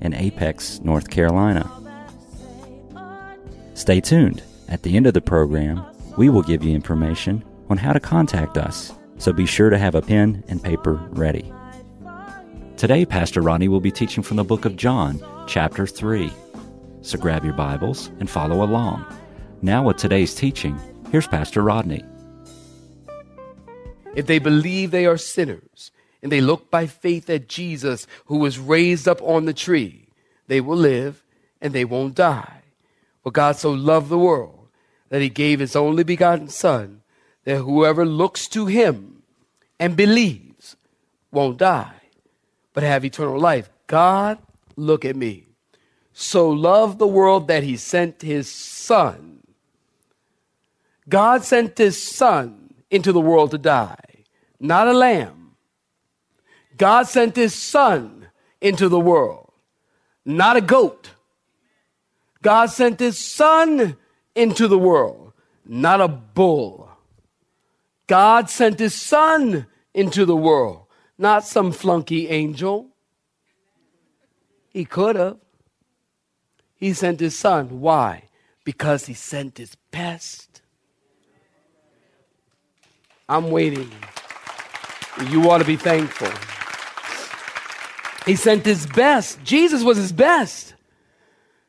in Apex, North Carolina. Stay tuned. At the end of the program, we will give you information on how to contact us, so be sure to have a pen and paper ready. Today, Pastor Ronnie will be teaching from the book of John, chapter 3. So grab your Bibles and follow along. Now, with today's teaching, here's Pastor Rodney. If they believe they are sinners and they look by faith at Jesus who was raised up on the tree, they will live and they won't die. For God so loved the world that he gave his only begotten Son, that whoever looks to him and believes won't die, but have eternal life. God, look at me. So loved the world that he sent his Son. God sent his Son into the world to die, not a lamb. God sent his Son into the world, not a goat. God sent his Son into the world, not a bull. God sent his Son into the world, not some flunky angel. He could have. He sent his Son. Why? Because he sent his best. I'm waiting. You ought to be thankful. He sent his best. Jesus was his best.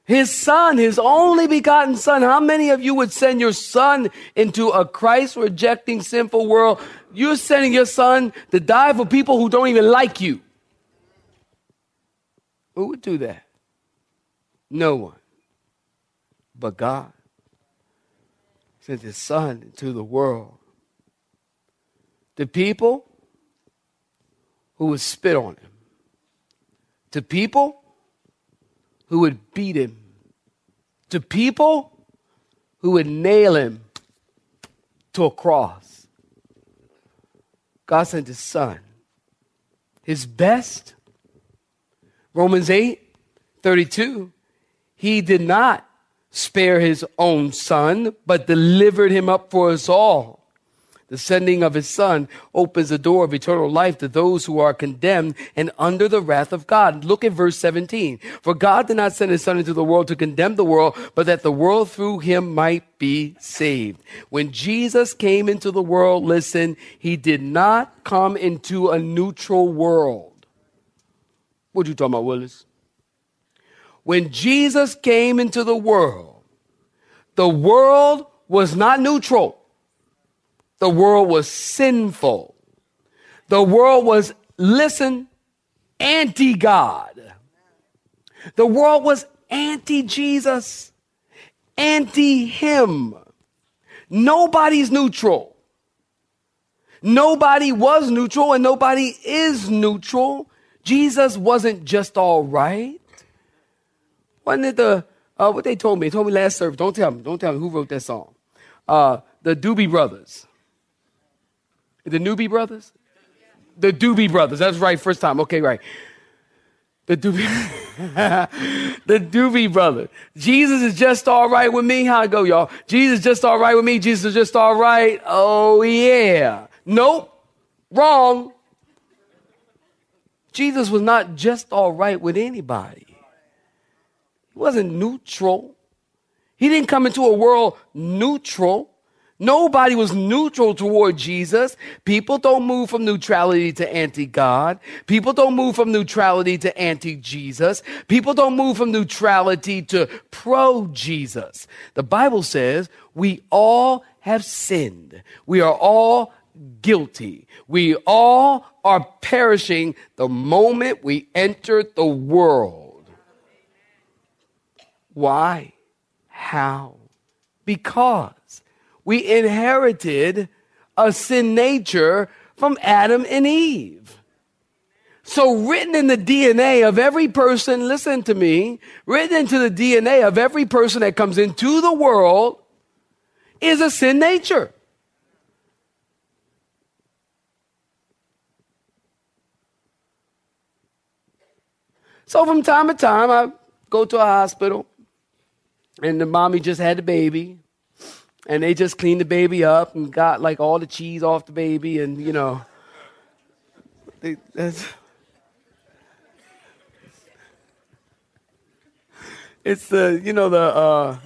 His son, his only begotten son. How many of you would send your son into a Christ rejecting sinful world? You're sending your son to die for people who don't even like you. Who would do that? No one. But God sent his son into the world. The people who would spit on him. To people who would beat him. To people who would nail him to a cross. God sent his son. His best. Romans 8 32. He did not spare his own son, but delivered him up for us all. The sending of his son opens the door of eternal life to those who are condemned and under the wrath of God. Look at verse 17. For God did not send his son into the world to condemn the world, but that the world through him might be saved. When Jesus came into the world, listen, he did not come into a neutral world. What you talking about, Willis? When Jesus came into the world, the world was not neutral. The world was sinful. The world was, listen, anti God. The world was anti Jesus, anti Him. Nobody's neutral. Nobody was neutral and nobody is neutral. Jesus wasn't just all right. Wasn't it the, uh, what they told me? They told me last service. Don't tell me. Don't tell me who wrote that song. Uh, the Doobie Brothers. The Newbie Brothers? The Doobie Brothers. That's right, first time. Okay, right. The Doobie, the Doobie Brothers. Jesus is just all right with me. How it go, y'all? Jesus is just all right with me. Jesus is just all right. Oh, yeah. Nope. Wrong. Jesus was not just all right with anybody. He wasn't neutral. He didn't come into a world neutral. Nobody was neutral toward Jesus. People don't move from neutrality to anti God. People don't move from neutrality to anti Jesus. People don't move from neutrality to pro Jesus. The Bible says we all have sinned. We are all guilty. We all are perishing the moment we entered the world. Why? How? Because we inherited a sin nature from Adam and Eve. So, written in the DNA of every person, listen to me, written into the DNA of every person that comes into the world is a sin nature. So, from time to time, I go to a hospital, and the mommy just had the baby, and they just cleaned the baby up and got like all the cheese off the baby, and you know, they. It's the, you know, the, uh,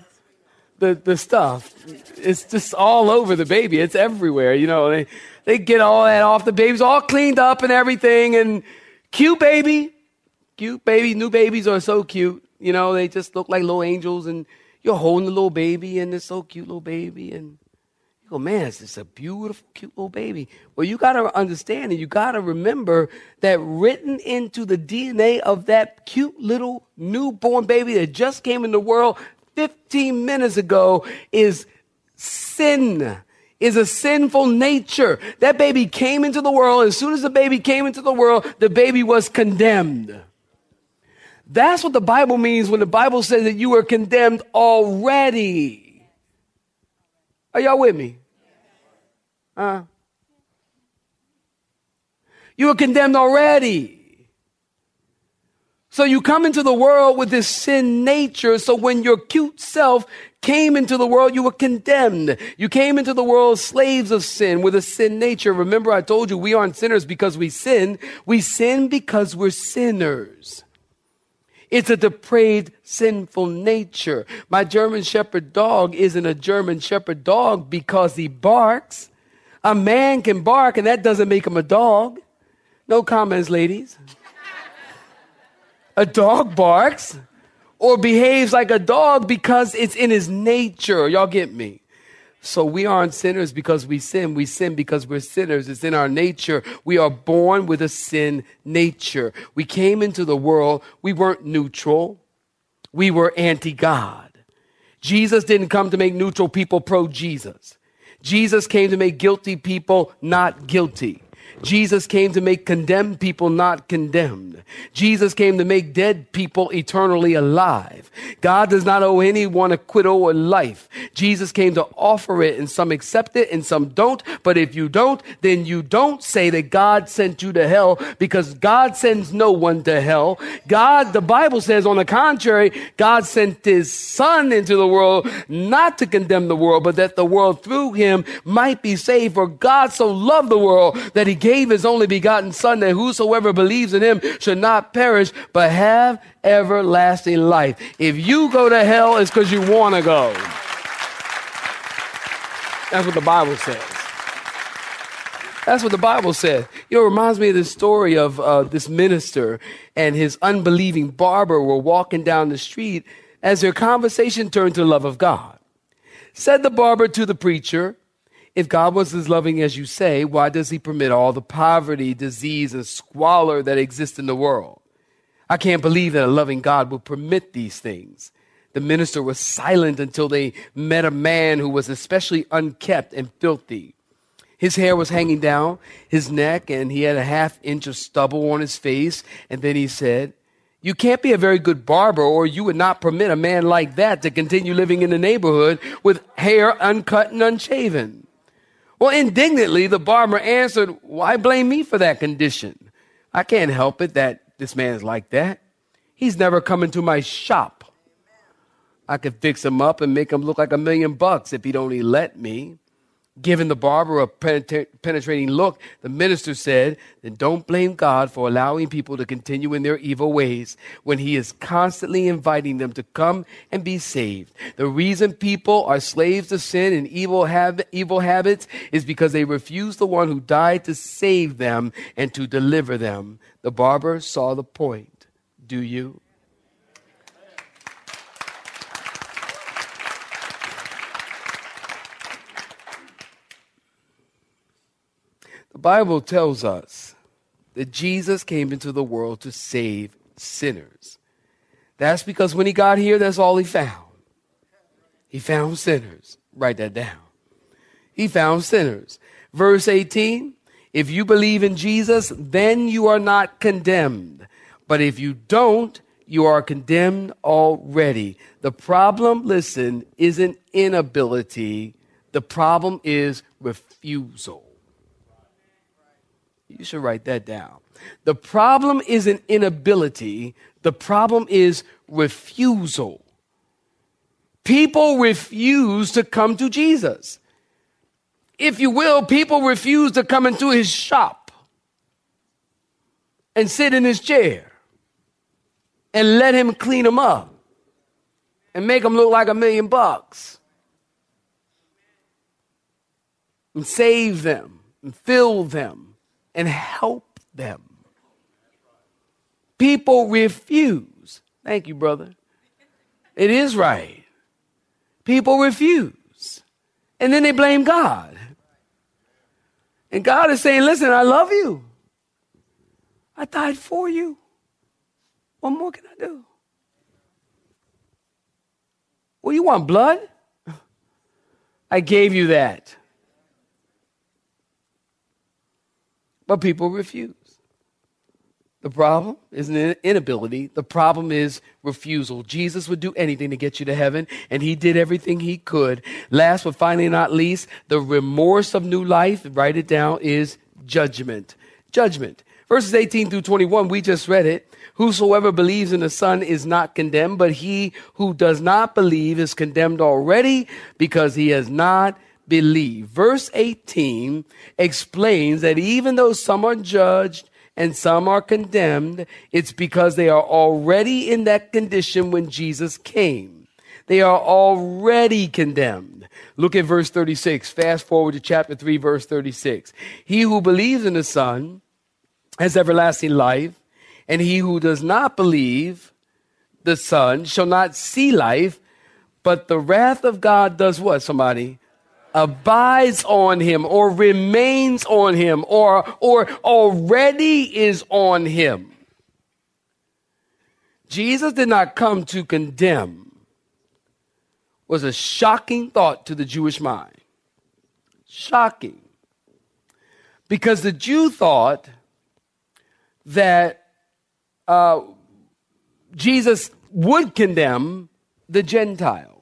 the, the stuff. It's just all over the baby. It's everywhere. You know, they, they get all that off. The baby's all cleaned up and everything. And cute baby. Cute baby. New babies are so cute. You know, they just look like little angels. And you're holding the little baby and it's so cute little baby. And you go, man, it's just a beautiful, cute little baby. Well, you got to understand and you got to remember that written into the DNA of that cute little newborn baby that just came in the world 15 minutes ago is sin. Is a sinful nature. That baby came into the world. As soon as the baby came into the world, the baby was condemned. That's what the Bible means when the Bible says that you were condemned already. Are y'all with me? Uh, you were condemned already. So you come into the world with this sin nature. So when your cute self came into the world, you were condemned. You came into the world slaves of sin with a sin nature. Remember, I told you we aren't sinners because we sin. We sin because we're sinners. It's a depraved, sinful nature. My German Shepherd dog isn't a German Shepherd dog because he barks. A man can bark, and that doesn't make him a dog. No comments, ladies. A dog barks or behaves like a dog because it's in his nature. Y'all get me? So we aren't sinners because we sin. We sin because we're sinners. It's in our nature. We are born with a sin nature. We came into the world. We weren't neutral. We were anti God. Jesus didn't come to make neutral people pro Jesus. Jesus came to make guilty people not guilty. Jesus came to make condemned people not condemned. Jesus came to make dead people eternally alive. God does not owe anyone acquittal or life. Jesus came to offer it and some accept it and some don't. But if you don't, then you don't say that God sent you to hell because God sends no one to hell. God, the Bible says on the contrary, God sent his son into the world not to condemn the world, but that the world through him might be saved. For God so loved the world that he gave his only begotten Son, that whosoever believes in him should not perish, but have everlasting life. If you go to hell, it's because you want to go. That's what the Bible says. That's what the Bible says. You know, it reminds me of this story of uh, this minister and his unbelieving barber were walking down the street as their conversation turned to the love of God. Said the barber to the preacher, if God was as loving as you say, why does he permit all the poverty, disease, and squalor that exist in the world? I can't believe that a loving God would permit these things. The minister was silent until they met a man who was especially unkept and filthy. His hair was hanging down his neck, and he had a half inch of stubble on his face. And then he said, You can't be a very good barber, or you would not permit a man like that to continue living in the neighborhood with hair uncut and unshaven. Well, indignantly, the barber answered, Why blame me for that condition? I can't help it that this man's like that. He's never come into my shop. I could fix him up and make him look like a million bucks if he'd only let me. Giving the barber a penetrating look, the minister said, Then don't blame God for allowing people to continue in their evil ways when He is constantly inviting them to come and be saved. The reason people are slaves to sin and evil, hab- evil habits is because they refuse the one who died to save them and to deliver them. The barber saw the point. Do you? The Bible tells us that Jesus came into the world to save sinners. That's because when he got here, that's all he found. He found sinners. Write that down. He found sinners. Verse 18 If you believe in Jesus, then you are not condemned. But if you don't, you are condemned already. The problem, listen, isn't inability. The problem is refusal. You should write that down. The problem isn't inability. The problem is refusal. People refuse to come to Jesus. If you will, people refuse to come into his shop and sit in his chair and let him clean them up and make them look like a million bucks and save them and fill them and help them. People refuse. Thank you, brother. It is right. People refuse. And then they blame God. And God is saying, Listen, I love you. I died for you. What more can I do? Well, you want blood? I gave you that. But people refuse. The problem is an inability. The problem is refusal. Jesus would do anything to get you to heaven, and he did everything he could. Last but finally not least, the remorse of new life, write it down, is judgment. Judgment. Verses 18 through 21, we just read it. Whosoever believes in the Son is not condemned, but he who does not believe is condemned already because he has not believed. Verse 18 explains that even though some are judged, and some are condemned, it's because they are already in that condition when Jesus came. They are already condemned. Look at verse 36. Fast forward to chapter 3, verse 36. He who believes in the Son has everlasting life, and he who does not believe the Son shall not see life, but the wrath of God does what, somebody? Abides on him or remains on him or, or already is on him. Jesus did not come to condemn was a shocking thought to the Jewish mind. Shocking. Because the Jew thought that uh, Jesus would condemn the Gentile.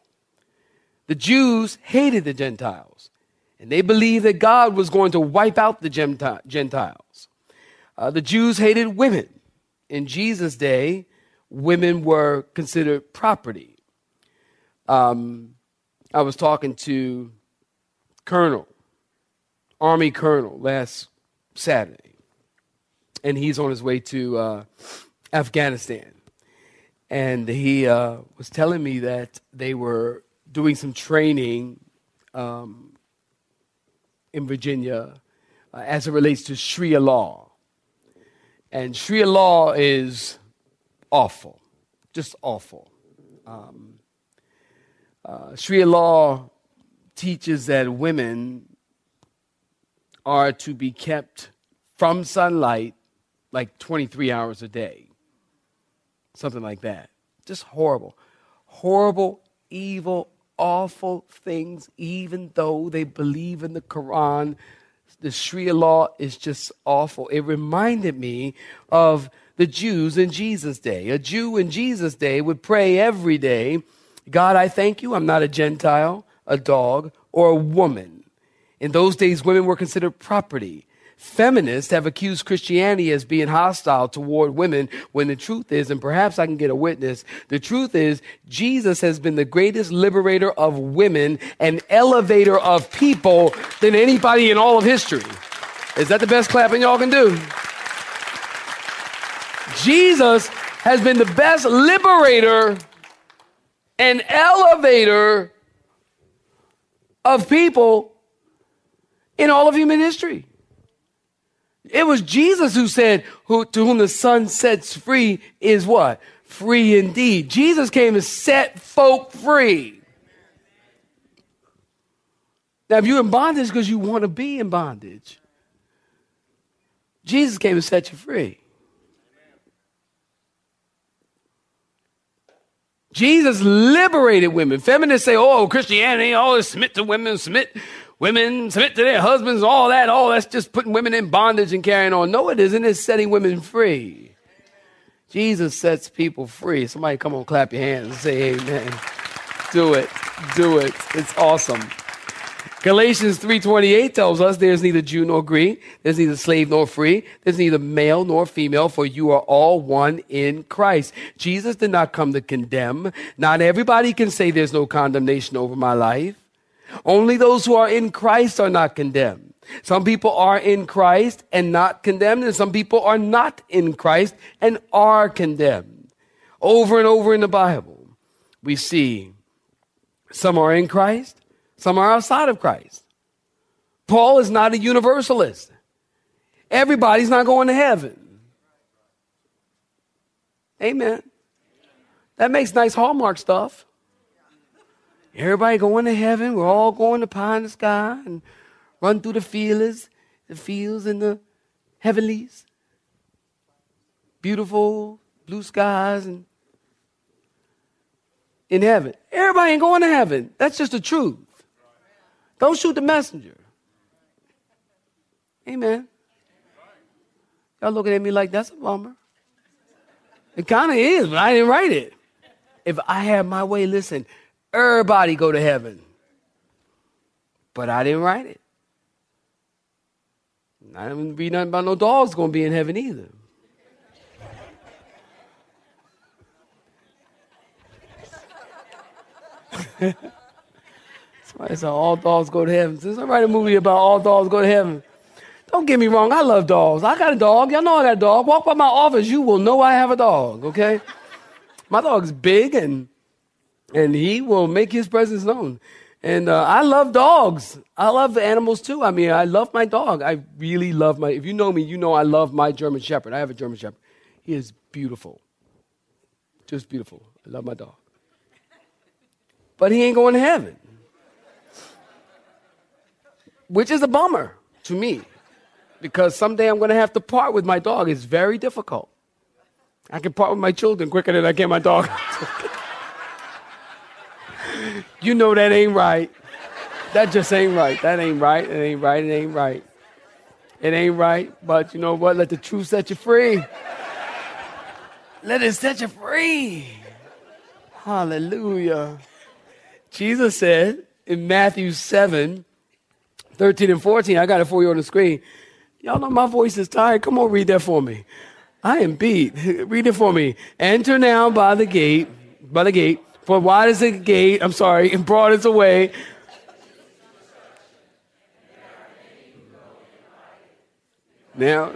The Jews hated the Gentiles, and they believed that God was going to wipe out the Gentiles. Uh, the Jews hated women. In Jesus' day, women were considered property. Um, I was talking to Colonel, Army Colonel, last Saturday, and he's on his way to uh, Afghanistan. And he uh, was telling me that they were doing some training um, in Virginia uh, as it relates to Sharia law. And Sharia law is awful, just awful. Um, uh, Sharia law teaches that women are to be kept from sunlight like 23 hours a day. Something like that. Just horrible. Horrible, evil, awful things, even though they believe in the Quran. The Sharia law is just awful. It reminded me of the Jews in Jesus' day. A Jew in Jesus' day would pray every day God, I thank you, I'm not a Gentile, a dog, or a woman. In those days, women were considered property. Feminists have accused Christianity as being hostile toward women when the truth is, and perhaps I can get a witness, the truth is Jesus has been the greatest liberator of women and elevator of people than anybody in all of history. Is that the best clapping y'all can do? Jesus has been the best liberator and elevator of people in all of human history. It was Jesus who said, who, to whom the Son sets free is what? Free indeed. Jesus came to set folk free. Now, if you're in bondage because you want to be in bondage, Jesus came to set you free. Jesus liberated women. Feminists say, oh, Christianity, oh, submit to women, submit women submit to their husbands, all that, all that's just putting women in bondage and carrying on. No, it isn't. It's setting women free. Jesus sets people free. Somebody come on, clap your hands and say amen. Do it. Do it. It's awesome. Galatians 3:28 tells us there's neither Jew nor Greek, there's neither slave nor free, there's neither male nor female, for you are all one in Christ. Jesus did not come to condemn. Not everybody can say there's no condemnation over my life. Only those who are in Christ are not condemned. Some people are in Christ and not condemned, and some people are not in Christ and are condemned. Over and over in the Bible, we see some are in Christ some are outside of Christ. Paul is not a universalist. Everybody's not going to heaven. Amen. That makes nice Hallmark stuff. Everybody going to heaven. We're all going to pie in the sky and run through the fields, the fields and the heavenlies. Beautiful blue skies and in heaven. Everybody ain't going to heaven. That's just the truth. Don't shoot the messenger. Amen. Y'all looking at me like that's a bummer. It kind of is, but I didn't write it. If I had my way, listen, everybody go to heaven. But I didn't write it. I didn't read nothing about no dogs going to be in heaven either. Somebody said all dogs go to heaven. Since I write a movie about all dogs go to heaven. Don't get me wrong, I love dogs. I got a dog. Y'all know I got a dog. Walk by my office, you will know I have a dog, okay? My dog's big and and he will make his presence known. And uh, I love dogs. I love animals too. I mean, I love my dog. I really love my. If you know me, you know I love my German Shepherd. I have a German Shepherd. He is beautiful, just beautiful. I love my dog. But he ain't going to heaven which is a bummer to me because someday I'm going to have to part with my dog. It's very difficult. I can part with my children quicker than I can my dog. you know that ain't right. That just ain't right. That ain't right. It ain't right. It ain't right. It ain't right. But you know what? Let the truth set you free. Let it set you free. Hallelujah. Jesus said in Matthew 7, 13 and 14. I got it for you on the screen. Y'all know my voice is tired. Come on, read that for me. I am beat. read it for me. Enter now by the gate, by the gate. For wide is the gate, I'm sorry, and broad is the way. Now,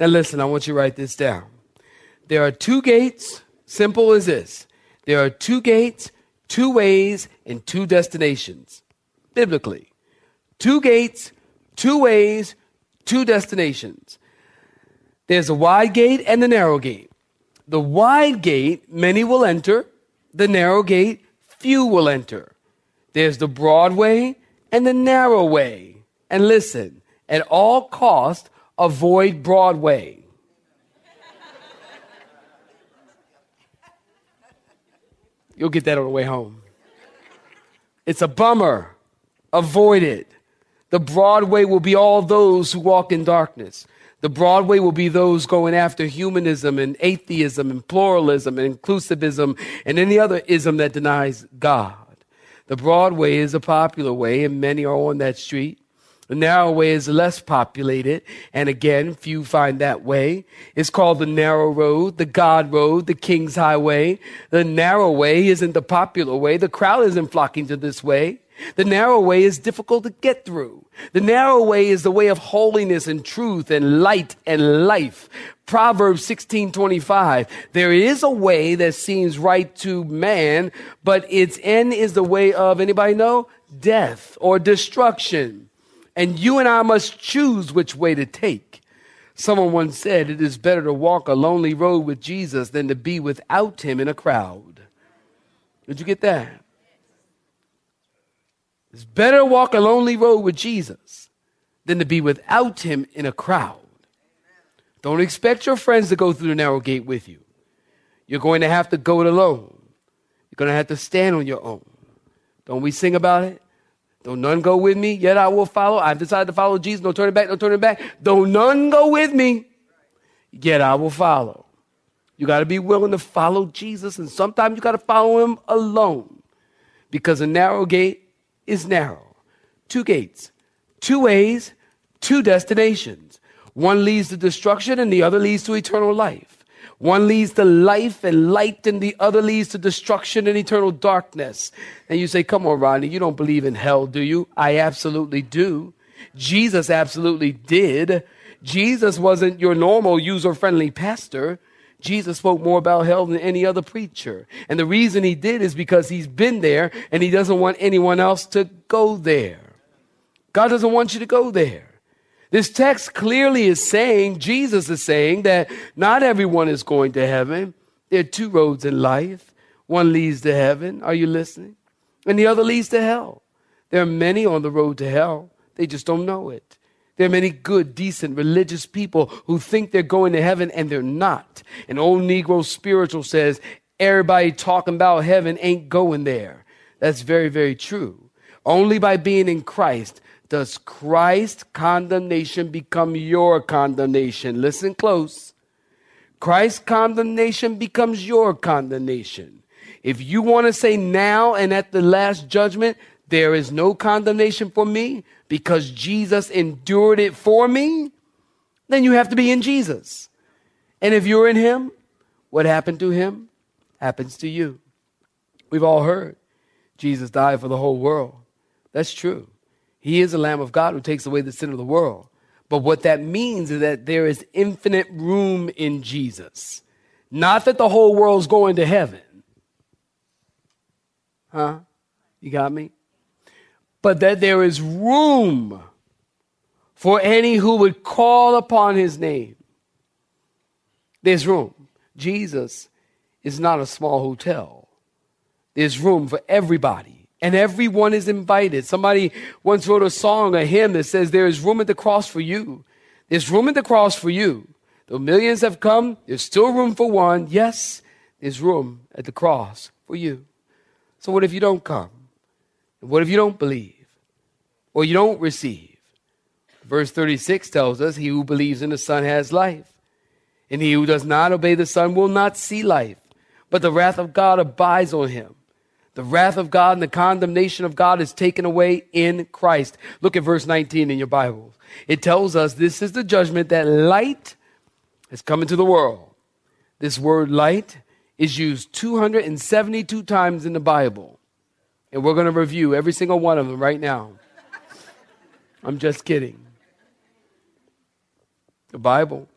now listen, I want you to write this down. There are two gates, simple as this. There are two gates, two ways, and two destinations. Biblically. Two gates, two ways, two destinations. There's a wide gate and the narrow gate. The wide gate, many will enter. The narrow gate, few will enter. There's the broad way and the narrow way. And listen, at all cost, avoid Broadway. You'll get that on the way home. It's a bummer. Avoid it. The Broadway will be all those who walk in darkness. The Broadway will be those going after humanism and atheism and pluralism and inclusivism and any other ism that denies God. The Broadway is a popular way, and many are on that street. The narrow way is less populated, and again, few find that way. It's called the narrow road, the God road, the King's highway. The narrow way isn't the popular way. The crowd isn't flocking to this way. The narrow way is difficult to get through. The narrow way is the way of holiness and truth and light and life. Proverbs 16:25 There is a way that seems right to man, but its end is the way of anybody know? Death or destruction. And you and I must choose which way to take. Someone once said, It is better to walk a lonely road with Jesus than to be without him in a crowd. Did you get that? It's better to walk a lonely road with Jesus than to be without him in a crowd. Don't expect your friends to go through the narrow gate with you. You're going to have to go it alone. You're going to have to stand on your own. Don't we sing about it? Don't none go with me, yet I will follow. I've decided to follow Jesus. No turning back, no turning back. Don't none go with me, yet I will follow. You got to be willing to follow Jesus, and sometimes you got to follow him alone because the narrow gate is narrow. Two gates, two ways, two destinations. One leads to destruction, and the other leads to eternal life. One leads to life and light, and the other leads to destruction and eternal darkness. And you say, Come on, Rodney, you don't believe in hell, do you? I absolutely do. Jesus absolutely did. Jesus wasn't your normal user friendly pastor. Jesus spoke more about hell than any other preacher. And the reason he did is because he's been there and he doesn't want anyone else to go there. God doesn't want you to go there. This text clearly is saying, Jesus is saying that not everyone is going to heaven. There are two roads in life. One leads to heaven. Are you listening? And the other leads to hell. There are many on the road to hell. They just don't know it. There are many good, decent, religious people who think they're going to heaven and they're not. An old Negro spiritual says, everybody talking about heaven ain't going there. That's very, very true. Only by being in Christ does Christ's condemnation become your condemnation? Listen close. Christ's condemnation becomes your condemnation. If you want to say now and at the last judgment, there is no condemnation for me because Jesus endured it for me, then you have to be in Jesus. And if you're in Him, what happened to Him happens to you. We've all heard Jesus died for the whole world. That's true. He is the Lamb of God who takes away the sin of the world. But what that means is that there is infinite room in Jesus. Not that the whole world's going to heaven. Huh? You got me? But that there is room for any who would call upon his name. There's room. Jesus is not a small hotel. There's room for everybody and everyone is invited. Somebody once wrote a song, a hymn that says, There is room at the cross for you. There's room at the cross for you. Though millions have come, there's still room for one. Yes, there's room at the cross for you. So, what if you don't come? What if you don't believe? Or you don't receive? Verse 36 tells us, He who believes in the Son has life. And he who does not obey the Son will not see life, but the wrath of God abides on him. The wrath of God and the condemnation of God is taken away in Christ. Look at verse 19 in your Bibles. It tells us this is the judgment that light has come into the world. This word light is used 272 times in the Bible. And we're going to review every single one of them right now. I'm just kidding. The Bible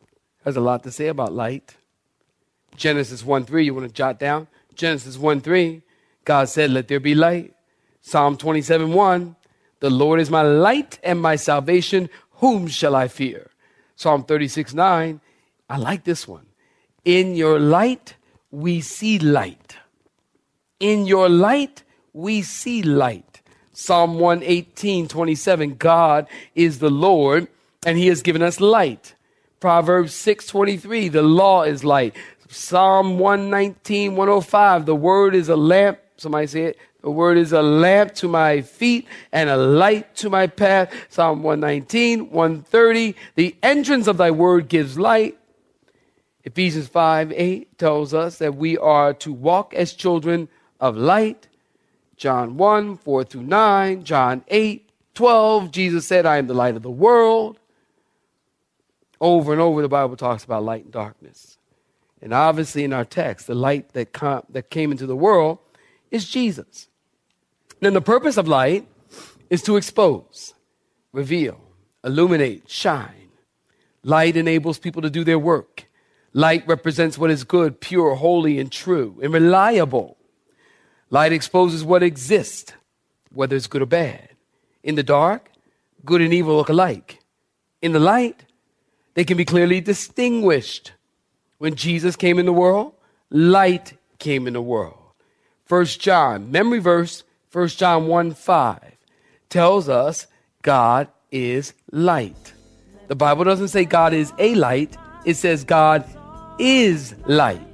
has a lot to say about light. Genesis 1 3, you want to jot down? Genesis 1 3 God said, Let there be light. Psalm 27 1, The Lord is my light and my salvation. Whom shall I fear? Psalm 36 9, I like this one. In your light, we see light. In your light, we see light. Psalm 118, 27, God is the Lord and he has given us light. Proverbs 6, 23, the law is light. Psalm 119, 105, the word is a lamp Somebody say it. The word is a lamp to my feet and a light to my path. Psalm 119, 130. The entrance of thy word gives light. Ephesians 5, 8 tells us that we are to walk as children of light. John 1, 4 through 9. John 8, 12. Jesus said, I am the light of the world. Over and over, the Bible talks about light and darkness. And obviously, in our text, the light that, com- that came into the world is Jesus. Then the purpose of light is to expose, reveal, illuminate, shine. Light enables people to do their work. Light represents what is good, pure, holy, and true, and reliable. Light exposes what exists, whether it's good or bad. In the dark, good and evil look alike. In the light, they can be clearly distinguished. When Jesus came in the world, light came in the world. First John, memory verse, First John 1 5, tells us God is light. The Bible doesn't say God is a light, it says God is light.